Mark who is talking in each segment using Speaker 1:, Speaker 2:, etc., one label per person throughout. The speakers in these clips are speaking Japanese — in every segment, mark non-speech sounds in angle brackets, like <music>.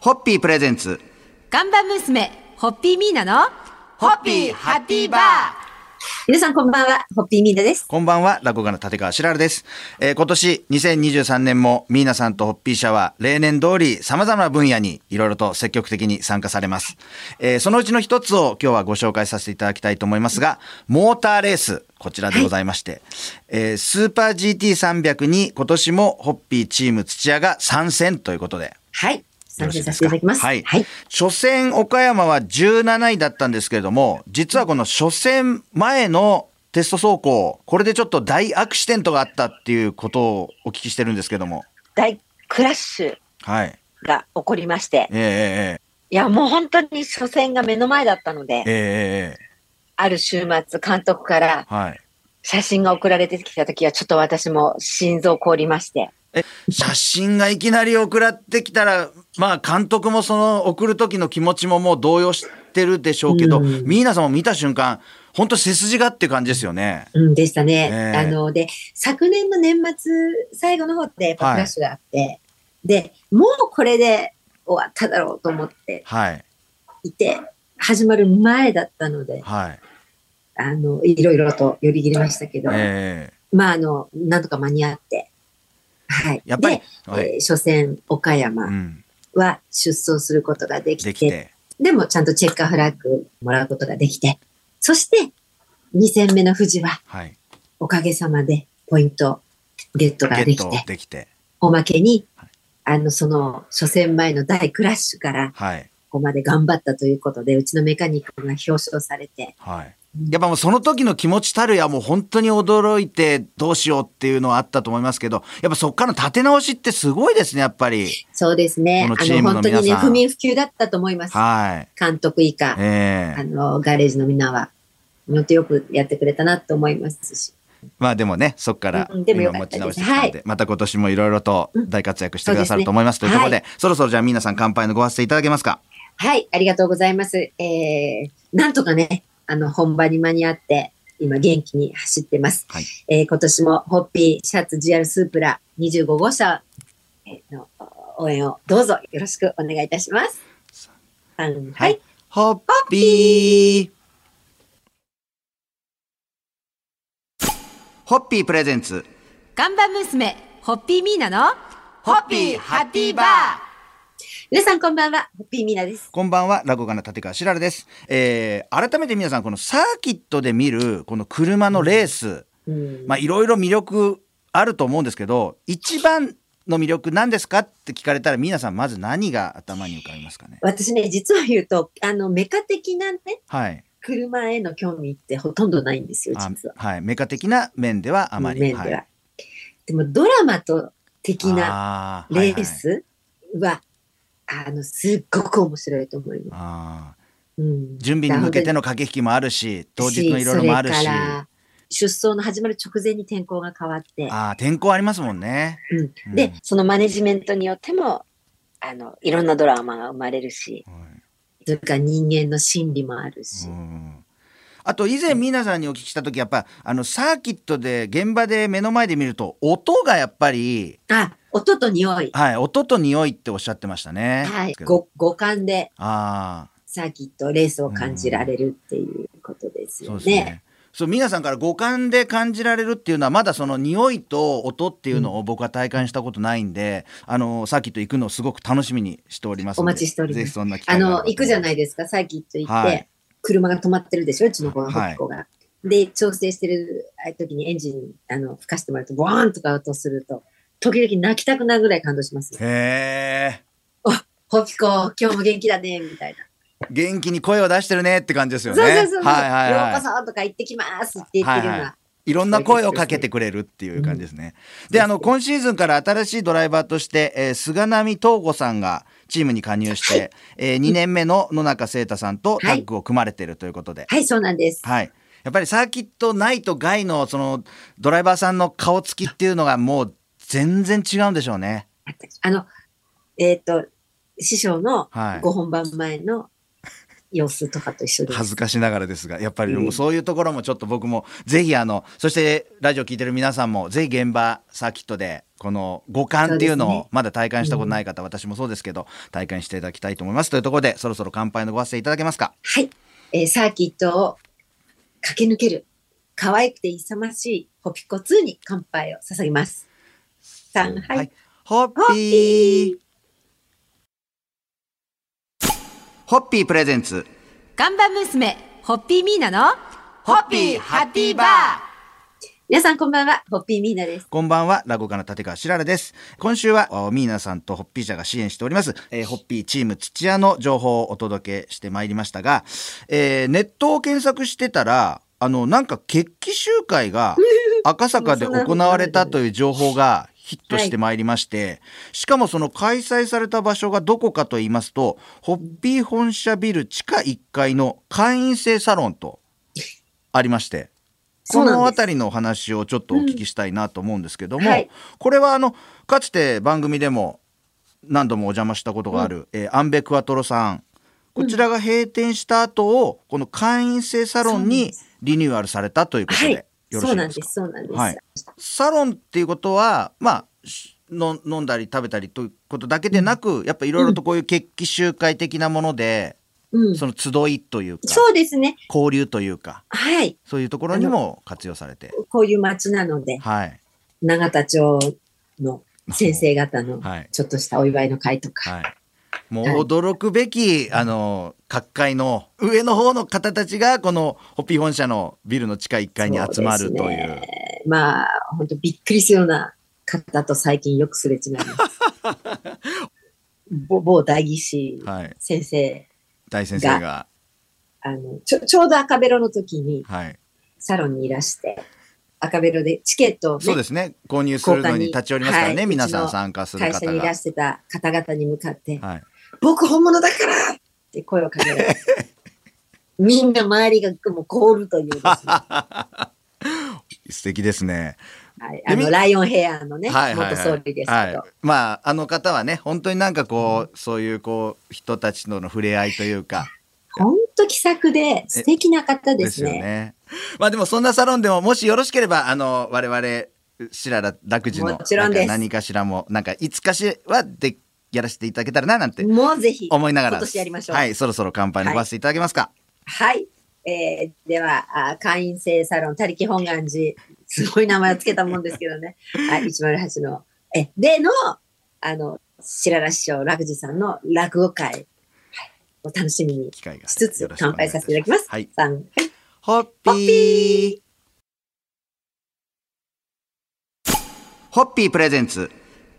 Speaker 1: ホッピープレゼンツ。
Speaker 2: 看板娘、ホッピーミーナの、
Speaker 1: ホッピーハッピーバー
Speaker 2: 皆さんこんばんは、ホッピーミーナです。
Speaker 1: こんばんは、落語家の立川しらるです。えー今年2023年もミーナさんとホッピー社は例年通り様々な分野にいろいろと積極的に参加されます。えーそのうちの一つを今日はご紹介させていただきたいと思いますが、モーターレース、こちらでございまして、えースーパー GT300 に今年もホッピーチーム土屋が参戦ということで、
Speaker 2: はい。
Speaker 1: よろしいですか？はい。
Speaker 2: はい。
Speaker 1: 初戦岡山は17位だったんですけれども、実はこの初戦前のテスト走行、これでちょっと大アクシデントがあったっていうことをお聞きしてるんですけども。
Speaker 3: 大クラッシュ
Speaker 1: はい。
Speaker 3: が起こりまして、
Speaker 1: ええ
Speaker 3: いや、もう本当に初戦が目の前だったので、
Speaker 1: え
Speaker 3: ある週末、監督から
Speaker 1: はい。
Speaker 3: 写真が送られてきた時は、ちょっと私も心臓凍りまして、
Speaker 1: 写真がいきなり送らってきたら、まあ監督もその送る時の気持ちももう動揺してるでしょうけど、
Speaker 2: うん
Speaker 1: ミーナさんも見た瞬間、本当背筋がっていう感じですよね。
Speaker 2: うん、でしたね。
Speaker 1: ええ
Speaker 2: あの、で、昨年の年末、最後の方でやっぱクラッシュがあって、で、もうこれで終わっただろうと思って
Speaker 1: はい。
Speaker 2: いて、始まる前だったので、
Speaker 1: はい。
Speaker 2: あの、いろいろと寄り切りましたけど、
Speaker 1: ええ
Speaker 2: まあ、あの、なんとか間に合って、はい。
Speaker 1: やっぱり
Speaker 2: で、
Speaker 1: はい
Speaker 2: えー初戦、岡
Speaker 1: う
Speaker 2: 山
Speaker 1: ん。
Speaker 2: は出走することができて、
Speaker 1: できて。
Speaker 2: でもちゃんとチェッカーフラッグもらうことができて、そして、2戦目の富士は、
Speaker 1: はい。
Speaker 2: おかげさまでポイントゲットができて、
Speaker 1: できて。
Speaker 2: おまけに
Speaker 1: はい、
Speaker 2: あの、その、初戦前の大クラッシュから、
Speaker 1: はい。
Speaker 2: ここまで頑張ったということで、うちのメカニックが表彰されて、
Speaker 1: はい。やっぱもうその時の気持ちたるやもう本当に驚いてどうしようっていうのはあったと思いますけど、やっぱそっからの立て直しってすごいですね、やっぱり。
Speaker 2: そうですね。あの、
Speaker 1: このチームの
Speaker 2: 本当にね、不眠不休だったと思います。
Speaker 1: はい。
Speaker 2: 監督以下、
Speaker 1: ええ
Speaker 2: あの、ガレージのみんなは、本当よくやってくれたなと思いますし。
Speaker 1: まあでもね、そっから今持ち直してきたんで、
Speaker 2: は
Speaker 1: また今年もいろいろと大活躍してくださると思います。
Speaker 2: うですね
Speaker 1: いうところで、そろそろじゃあ皆さん乾杯のご発声いただけますか？
Speaker 2: はい、ありがとうございます。えー、なんとかね、あの、本番に間に合って、今元気に走ってます。
Speaker 1: はい
Speaker 2: えー今年もホッピーシャツ GR スープラ25号車えーの応援をどうぞよろしくお願いいたします。3はい。
Speaker 1: ホッピーホッピープレゼンツ
Speaker 2: 看板娘、ホッピーミーナの、
Speaker 1: ホッピーハッピーバー
Speaker 2: 皆さんこんばんは、ホッピーミーナです。
Speaker 1: こんばんは、落語家の立川しらるです。えー、改めて皆さん、このサーキットで見る、この車のレース、
Speaker 2: うん
Speaker 1: まあ、いろいろ魅力あると思うんですけど、一番の魅力何ですかって聞かれたら、皆さん、まず何が頭に浮かびますかね？
Speaker 2: 私ね、実は言うと、あの、メカ的なね、
Speaker 1: はい。
Speaker 2: 車への興味ってほとんどないんですよ、
Speaker 1: あ
Speaker 2: 実は。
Speaker 1: はい。メカ的な面ではあまり。
Speaker 2: 面では。
Speaker 1: はい、
Speaker 2: でも、ドラマと的なレースは、あの、すっごく面白いと思います。
Speaker 1: あ
Speaker 2: うん。
Speaker 1: ー準備に向けての駆け引きもあるし、当日のいろいろもあるし。
Speaker 2: 出走の始まる直前に天候が変わって、
Speaker 1: ああ、天候ありますもんね。
Speaker 2: うん。
Speaker 1: うん。
Speaker 3: で、そのマネジメントによっても、あの、いろんなドラマが生まれるし、
Speaker 2: それから人間の心理もあるし、
Speaker 1: うんあと以前皆さんにお聞きした時やっぱあのサーキットで現場で目の前で見ると音がやっぱり
Speaker 2: あ、音と匂い、
Speaker 1: はい音と匂いっておっしゃってましたね。
Speaker 2: はい、五五感で
Speaker 1: あ
Speaker 2: サーキット、レースを感じられるっていうことですよね。
Speaker 1: うですね。そう皆さんから五感で感じられるっていうのはまだその匂いと音っていうのを僕は体感したことないんで、あのサーキット行くのをすごく楽しみにしております
Speaker 2: お待ちしております。
Speaker 1: ぜひそんな機
Speaker 2: あの、行くじゃない
Speaker 1: い
Speaker 2: ですか、サーキット行って、
Speaker 1: はい
Speaker 2: 車が止まってるでしょ、うちの子が、
Speaker 1: はい
Speaker 2: が。で、調整してる時にエンジン、あの、吹かしてもらうと、ボーンとか音すると、時々泣きたくなるぐらい感動します。
Speaker 1: へえ
Speaker 2: ホピコ、今日も元気だね、みたいな。
Speaker 1: 元気に声を出してるねって感じですよね。
Speaker 2: そうそうそうそう、
Speaker 1: はいはいはい。
Speaker 2: ようこそとか行ってきますって言ってるような。
Speaker 1: はいはいろんな声をかけてくれるっていう感じですね。で、あの、今シーズンから新しいドライバーとして、えー菅波東吾さんがチームに加入して、え2年目の野中聖太さんとタッグを組まれてるということで。
Speaker 2: はい、そうなんです。
Speaker 1: はい。やっぱりサーキット内と外のそのドライバーさんの顔つきっていうのがもう全然違うんでしょうね。
Speaker 2: あの、えっ、と、師匠の
Speaker 1: はい
Speaker 2: ご本番前の様子とかと一緒です。
Speaker 1: 恥ずかしながらですが、やっぱり
Speaker 2: うん
Speaker 1: もうそういうところもちょっと僕も、ぜひあの、そしてラジオ聞いてる皆さんも、ぜひ現場サーキットで、この五感っていうのをまだ体感したことない方、私もそうですけど、体感していただきたいと思います。というところで、そろそろ乾杯のご発声いただけますか？
Speaker 2: はい。えーサーキットを駆け抜ける、可愛くて勇ましいホピコ2に乾杯を捧げます。さん、はい。
Speaker 1: ホッピー。ホッピープレゼンツ。
Speaker 4: 看板娘、ホッピーミーナの、
Speaker 1: ホッピーハッピーバー
Speaker 2: 皆さんこんばんは、ホッピーミーナです。
Speaker 1: こんばんは、落語家の立川しららです。今週は、おミーナさんとホッピー社が支援しております、えーホッピーチーム土屋の情報をお届けしてまいりましたが、えーネットを検索してたら、あの、なんか決起集会が <laughs> 赤坂で行われたという情報がヒットしてまいりまして、しかもその開催された場所がどこかと言いますと、ホッピー本社ビル地下1階の会員制サロンとありまして、この辺りのお話をちょっとお聞きしたいなと思うんですけども、
Speaker 2: うんはい。
Speaker 1: これはあのかつて番組でも何度もお邪魔したことがある、えーアンベクアトロさん。こちらが閉店した後をこの会員制サロンにリニューアルされたということで、
Speaker 2: はい。
Speaker 1: よろし
Speaker 2: そうなんです、
Speaker 1: いですか
Speaker 2: そうなんです。
Speaker 1: はいサロンっていうことはまあしの飲んだり食べたりということだけでなく、やっぱいろいろとこういう決起集会的なもので、
Speaker 2: うん。
Speaker 1: その集いというか
Speaker 2: そうですね。
Speaker 1: 交流というか
Speaker 2: はい。
Speaker 1: そういうところにも活用されて。
Speaker 2: こういう街なので、
Speaker 1: はい。
Speaker 2: 永田町の先生方の
Speaker 1: はい。
Speaker 2: ちょっとしたお祝いの会とか、
Speaker 1: はい。もう驚くべき、あの各界の上の方の方たちがこのホッピー本社のビルの地下1階に集まるという。
Speaker 2: そうね。まあ、本当びっくりするような方と最近よくすれ違います。<laughs> 某某代議士
Speaker 1: はい、
Speaker 2: 先生、
Speaker 1: 大先生が。
Speaker 2: あの、ちょ、ちょうど赤ベロの時に
Speaker 1: はい、
Speaker 2: サロンにいらして、赤ベロでチケットを、ね、
Speaker 1: そうですね。購入するのに立ち寄りますからね、
Speaker 2: はい
Speaker 1: 皆さ
Speaker 2: うん
Speaker 1: 参加する
Speaker 2: 会社にいらしてた方々に向かって、
Speaker 1: はい、
Speaker 2: 僕本物だからって声をかけられて、<laughs> みんな周りがもう凍るというですね、は <laughs>
Speaker 1: 素敵ですね
Speaker 2: い、あの、ライオンヘアのね、
Speaker 1: はいはいはい
Speaker 2: 元総理ですけど、
Speaker 1: はい、まああの方はね本当になんかこうそういうこう人たちとの触れ合いというか
Speaker 2: 本当気さくで素敵な方ですね。
Speaker 1: よね。まあでもそんなサロンでももしよろしければあの我々しらら楽寺の何かしらもなんかいつかしはでやらせていただけたらななんて
Speaker 2: もうぜひ、
Speaker 1: 思いながら
Speaker 2: 今年やりましょう。
Speaker 1: はいそろそろ乾杯のごわせていただけますか。
Speaker 2: はい。えーでは、あ会員制サロン、他力本願寺、すごい名前をつけたもんですけどね。はい、108の、え、での、あの、白良師匠、楽寺さんの落語会、はい、お楽しみに
Speaker 1: 機会が
Speaker 2: しつつ乾杯させていただきます。
Speaker 1: はい。
Speaker 2: さんはい。
Speaker 1: ホッピー。ホッピープレゼンツ。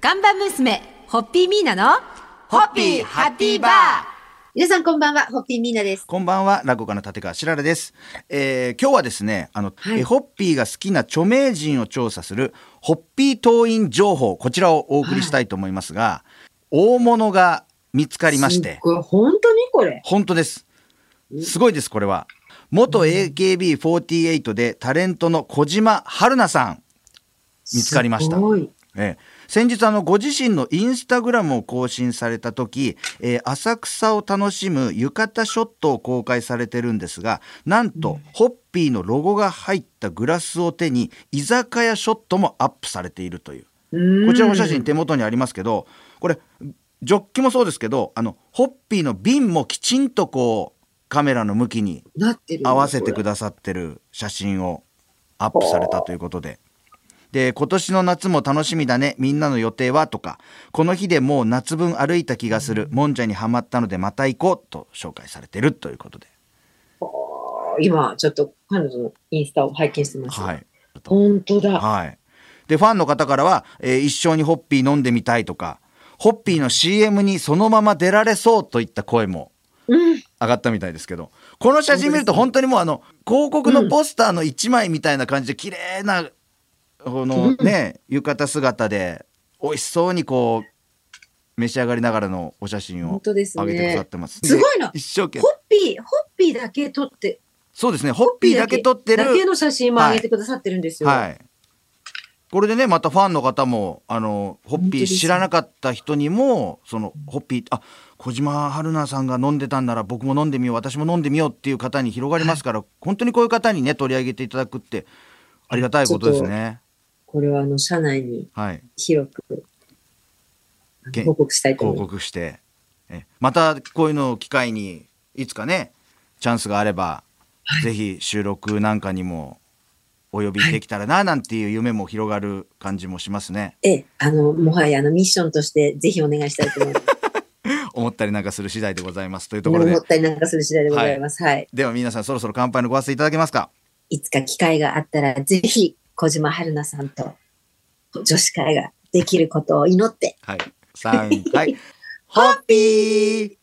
Speaker 4: 看板娘、ホッピーミーナの、
Speaker 1: ホッピーハッピーバー。
Speaker 2: 皆さんこんばんは、ホッピーミーナです。
Speaker 1: こんばんは、落語家の立川しららです。えー今日はですね、あの、
Speaker 2: はい
Speaker 1: えホッピーが好きな著名人を調査する、ホッピー党員情報、こちらをお送りしたいと思いますが、大物が見つかりまして
Speaker 2: すっ、ごい本当にこれ。
Speaker 1: 本当です。すごいです、これは。元 AKB48 でタレントの小島春菜さん、見つかりました
Speaker 2: すごい。
Speaker 1: ええ先日あのご自身のインスタグラムを更新された時、えー浅草を楽しむ浴衣ショットを公開されてるんですがなんと、ホッピーのロゴが入ったグラスを手に居酒屋ショットもアップされているという
Speaker 2: うん
Speaker 1: こちらお写真手元にありますけどこれジョッキもそうですけどあのホッピーの瓶もきちんとこうカメラの向きに。合わせてく
Speaker 2: だ
Speaker 1: ださってる写真をアップされたということで。で今年の夏も楽しみだねみんなの予定はとかこの日でもう夏分歩いた気がするもんじゃにはまったのでまた行こうと紹介されてるということで、
Speaker 2: 今、ちょっと彼女のインスタを拝見してます。
Speaker 1: はい
Speaker 2: 本当だ。
Speaker 1: はい、でファンの方からは、えー一生にホッピー飲んでみたいとかホッピーの CM にそのまま出られそうといった声も
Speaker 2: うん。
Speaker 1: 上がったみたいですけどこの写真見ると本当にもうあの広告のポスターの一枚みたいな感じで綺麗なこのね浴衣姿で美味しそうにこう召し上がりながらのお写真
Speaker 2: 本
Speaker 1: を上げてくださっ
Speaker 2: ね。
Speaker 1: てます。
Speaker 2: すごいな
Speaker 1: で一生懸
Speaker 2: ホ
Speaker 1: 命
Speaker 2: ッピー、ホッピーだけ撮って、
Speaker 1: そうですねホッピーだけ撮ってる
Speaker 2: だけの写真も上げてくださってるんですよ。
Speaker 1: はいこれでねまたファンの方もあのホッピー知らなかった人にもそのホッピーあ小島春菜さんが飲んでたんなら僕も飲んでみよう私も飲んでみようっていう方に広がりますから、本当にこういう方にね取り上げていただくってありがたいことですね。
Speaker 2: これはあの、社内に
Speaker 1: はい、
Speaker 2: 広く
Speaker 1: け
Speaker 2: 報告したいと
Speaker 1: 報
Speaker 2: 思います。
Speaker 1: 告してえまたこういうのを機会にいつかねチャンスがあれば、ぜひ収録なんかにもお呼びできたらななんていう夢も広がる感じもしますね。
Speaker 2: ええ、あの、もはやあの、ミッションとしてぜひお願いしたいと思います。<laughs>
Speaker 1: 思ったりなんかする次第でございますというところで
Speaker 2: 思ったりなんかする次第でございます。はい。
Speaker 1: では皆さんそろそろ乾杯のご発声いただけますか？
Speaker 2: い、つか機会があったら、ぜひ、小島春菜さんと女子会ができることを祈って、
Speaker 1: はい。3はいホッピー。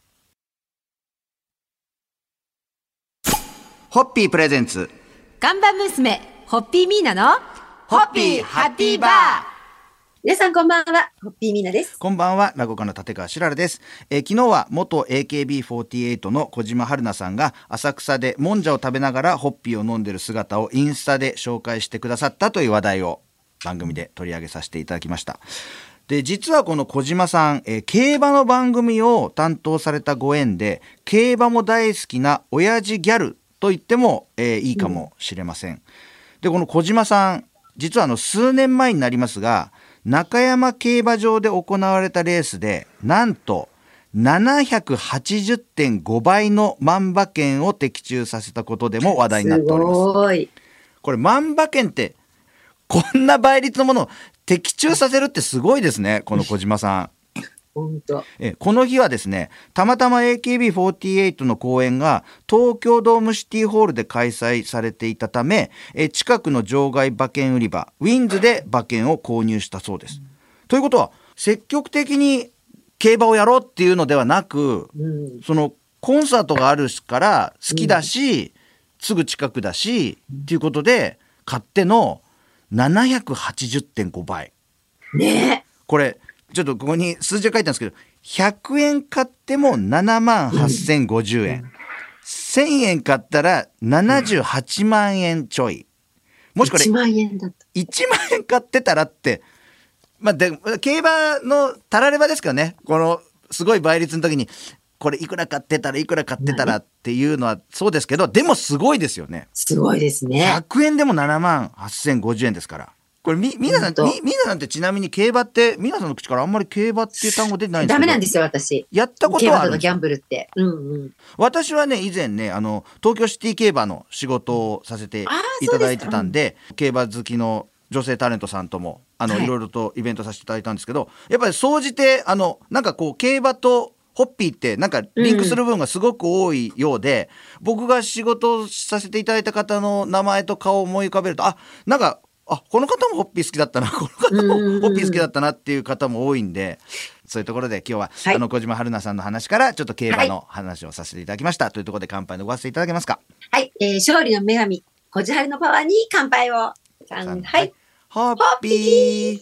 Speaker 1: ホッピープレゼンツ。
Speaker 4: 看板娘、ホッピーミーナの、
Speaker 1: ホッピーハッピーバー
Speaker 2: 皆さんこんばんは、ホッピーミーナです。
Speaker 1: こんばんは、落語家の立川しららです。えー昨日は元 AKB48 の小島春菜さんが浅草でもんじゃを食べながらホッピーを飲んでる姿をインスタで紹介してくださったという話題を番組で取り上げさせていただきました。で、実はこの小島さん、えー競馬の番組を担当されたご縁で、競馬も大好きな親父ギャルと言っても、えーいいかもしれません。でこの小島さん実はあの数年前になりますが中山競馬場で行われたレースでなんと780.5倍の万馬券を的中させたことでも話題になっております。
Speaker 2: すごい。
Speaker 1: これ万馬券ってこんな倍率のものを的中させるってすごいですねこの小島さん。
Speaker 2: 本当。
Speaker 1: えこの日はですねたまたま AKB48 の公演が東京ドームシティホールで開催されていたためえ近くの場外馬券売り場ウィンズで馬券を購入したそうです。ということは積極的に競馬をやろうっていうのではなく
Speaker 2: うん。
Speaker 1: そのコンサートがあるから好きだし、すぐ近くだしっていうことで買っての780.5倍。
Speaker 2: ね
Speaker 1: これちょっとここに数字が書いてあるんですけど100円買っても7万8050円、1000円買ったら78万円ちょい。もしこれ
Speaker 2: 1万円だった。
Speaker 1: 1万円買ってたらってまあで競馬のたらればですからね。このすごい倍率の時にこれいくら買ってたらいくら買ってたらっていうのはそうですけどでもすごいですよね。
Speaker 2: すごいですね。
Speaker 1: 100円でも7万8050円ですからこれみ皆さん
Speaker 2: 本当
Speaker 1: み皆さんってちなみに競馬って皆さんの口からあんまり競馬っていう単語出てないんです
Speaker 2: ダメなんですよ、私。
Speaker 1: やったこと
Speaker 2: 競
Speaker 1: はあるんです
Speaker 2: 馬とかギャンブルって。うんうん。
Speaker 1: 私はね以前ねあの東京シティ競馬の仕事をさせていただいてたんで競馬好きの女性タレントさんともあの、
Speaker 2: はい
Speaker 1: い、ろいろとイベントさせていただいたんですけどやっぱり総じてあのなんかこう競馬とホッピーってなんかリンクする部分がすごく多いようで、僕が仕事をさせていただいた方の名前と顔を思い浮かべるとあなんかあこの方もホッピー好きだったな。この方もホッピー好きだったなっていう方も多いんでそういうところで今日は、
Speaker 2: はい。
Speaker 1: あの小島春菜さんの話からちょっと競馬の話をさせていただきました、というところで乾杯のご発声いただけますか？
Speaker 2: はい。えー勝利の女神、小千春のパワーに乾杯を。乾杯。
Speaker 1: ホッピー